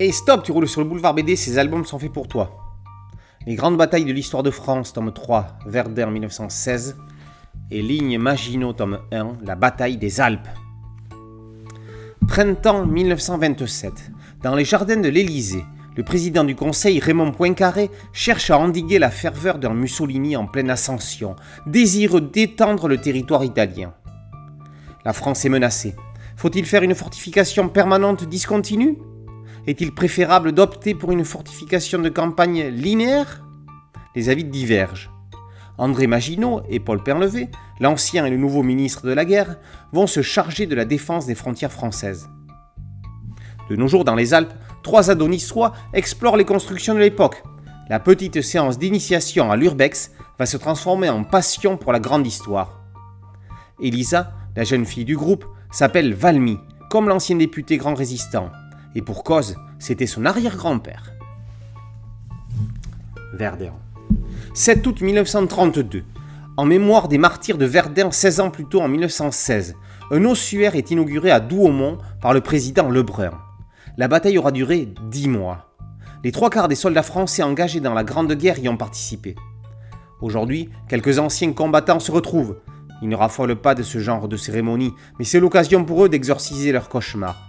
Et stop, tu roules sur le boulevard BD, ces albums sont faits pour toi. Les grandes batailles de l'histoire de France, tome 3, Verdun 1916. Et Ligne Maginot, tome 1, La bataille des Alpes. Printemps 1927. Dans les jardins de l'Élysée, le président du Conseil, Raymond Poincaré, cherche à endiguer la ferveur d'un Mussolini en pleine ascension, désireux d'étendre le territoire italien. La France est menacée. Faut-il faire une fortification permanente discontinue? Est-il préférable d'opter pour une fortification de campagne linéaire? Les avis divergent. André Maginot et Paul Pernlevé, l'ancien et le nouveau ministre de la guerre, vont se charger de la défense des frontières françaises. De nos jours, dans les Alpes, trois adonissois explorent les constructions de l'époque. La petite séance d'initiation à l'Urbex va se transformer en passion pour la grande histoire. Elisa, la jeune fille du groupe, s'appelle Valmy, comme l'ancien député grand résistant et pour cause, c'était son arrière-grand-père. Verdun. 7 août 1932. En mémoire des martyrs de Verdun 16 ans plus tôt en 1916, un ossuaire est inauguré à Douaumont par le président Lebrun. La bataille aura duré 10 mois. Les trois quarts des soldats français engagés dans la Grande Guerre y ont participé. Aujourd'hui, quelques anciens combattants se retrouvent. Ils ne raffolent pas de ce genre de cérémonie, mais c'est l'occasion pour eux d'exorciser leurs cauchemars.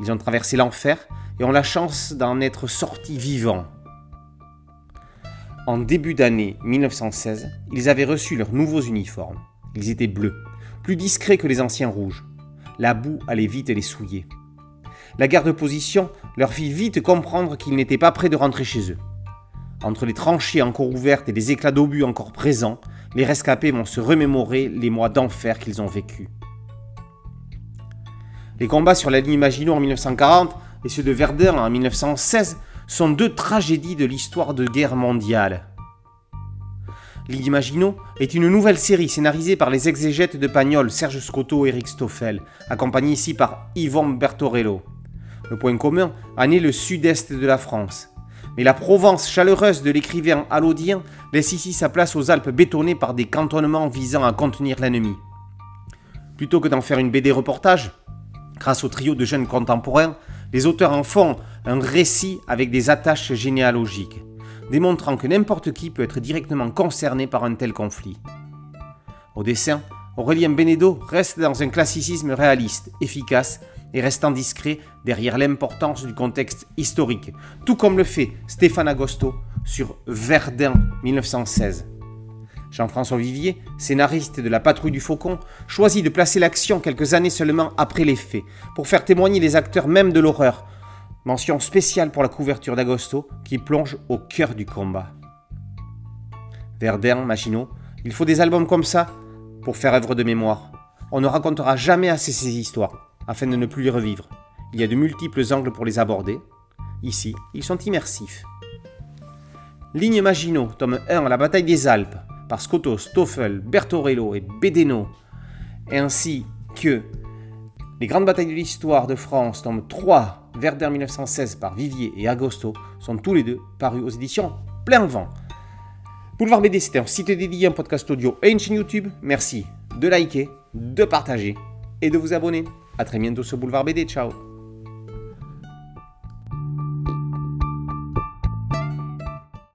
Ils ont traversé l'enfer et ont la chance d'en être sortis vivants. En début d'année 1916, ils avaient reçu leurs nouveaux uniformes. Ils étaient bleus, plus discrets que les anciens rouges. La boue allait vite les souiller. La guerre de position leur fit vite comprendre qu'ils n'étaient pas prêts de rentrer chez eux. Entre les tranchées encore ouvertes et les éclats d'obus encore présents, les rescapés vont se remémorer les mois d'enfer qu'ils ont vécus. Les combats sur la ligne Maginot en 1940 et ceux de Verdun en 1916 sont deux tragédies de l'histoire de guerre mondiale. Ligne Maginot est une nouvelle série scénarisée par les exégètes de Pagnol, Serge Scotto et Eric Stoffel, accompagnés ici par Yvon Bertorello. Le point commun en est le sud-est de la France. Mais la Provence chaleureuse de l'écrivain alodien laisse ici sa place aux Alpes bétonnées par des cantonnements visant à contenir l'ennemi. Plutôt que d'en faire une BD reportage, Grâce au trio de jeunes contemporains, les auteurs en font un récit avec des attaches généalogiques, démontrant que n'importe qui peut être directement concerné par un tel conflit. Au dessin, Aurélien Benedo reste dans un classicisme réaliste, efficace et restant discret derrière l'importance du contexte historique, tout comme le fait Stéphane Agosto sur Verdun 1916. Jean-François Vivier, scénariste de La Patrouille du Faucon, choisit de placer l'action quelques années seulement après les faits, pour faire témoigner les acteurs même de l'horreur. Mention spéciale pour la couverture d'Agosto, qui plonge au cœur du combat. Verdun, Maginot, il faut des albums comme ça pour faire œuvre de mémoire. On ne racontera jamais assez ces histoires, afin de ne plus les revivre. Il y a de multiples angles pour les aborder. Ici, ils sont immersifs. Ligne Maginot, tome 1, La bataille des Alpes, par Scotto, Stoffel, Bertorello et Bedeno, ainsi que Les grandes batailles de l'histoire de France, tome 3, Verdun 1916 par Vivier et Agosto, sont tous les deux parus aux éditions Plein Vent. Boulevard BD, c'est un site dédié, un podcast audio et une chaîne YouTube. Merci de liker, de partager et de vous abonner. A très bientôt sur Boulevard BD. Ciao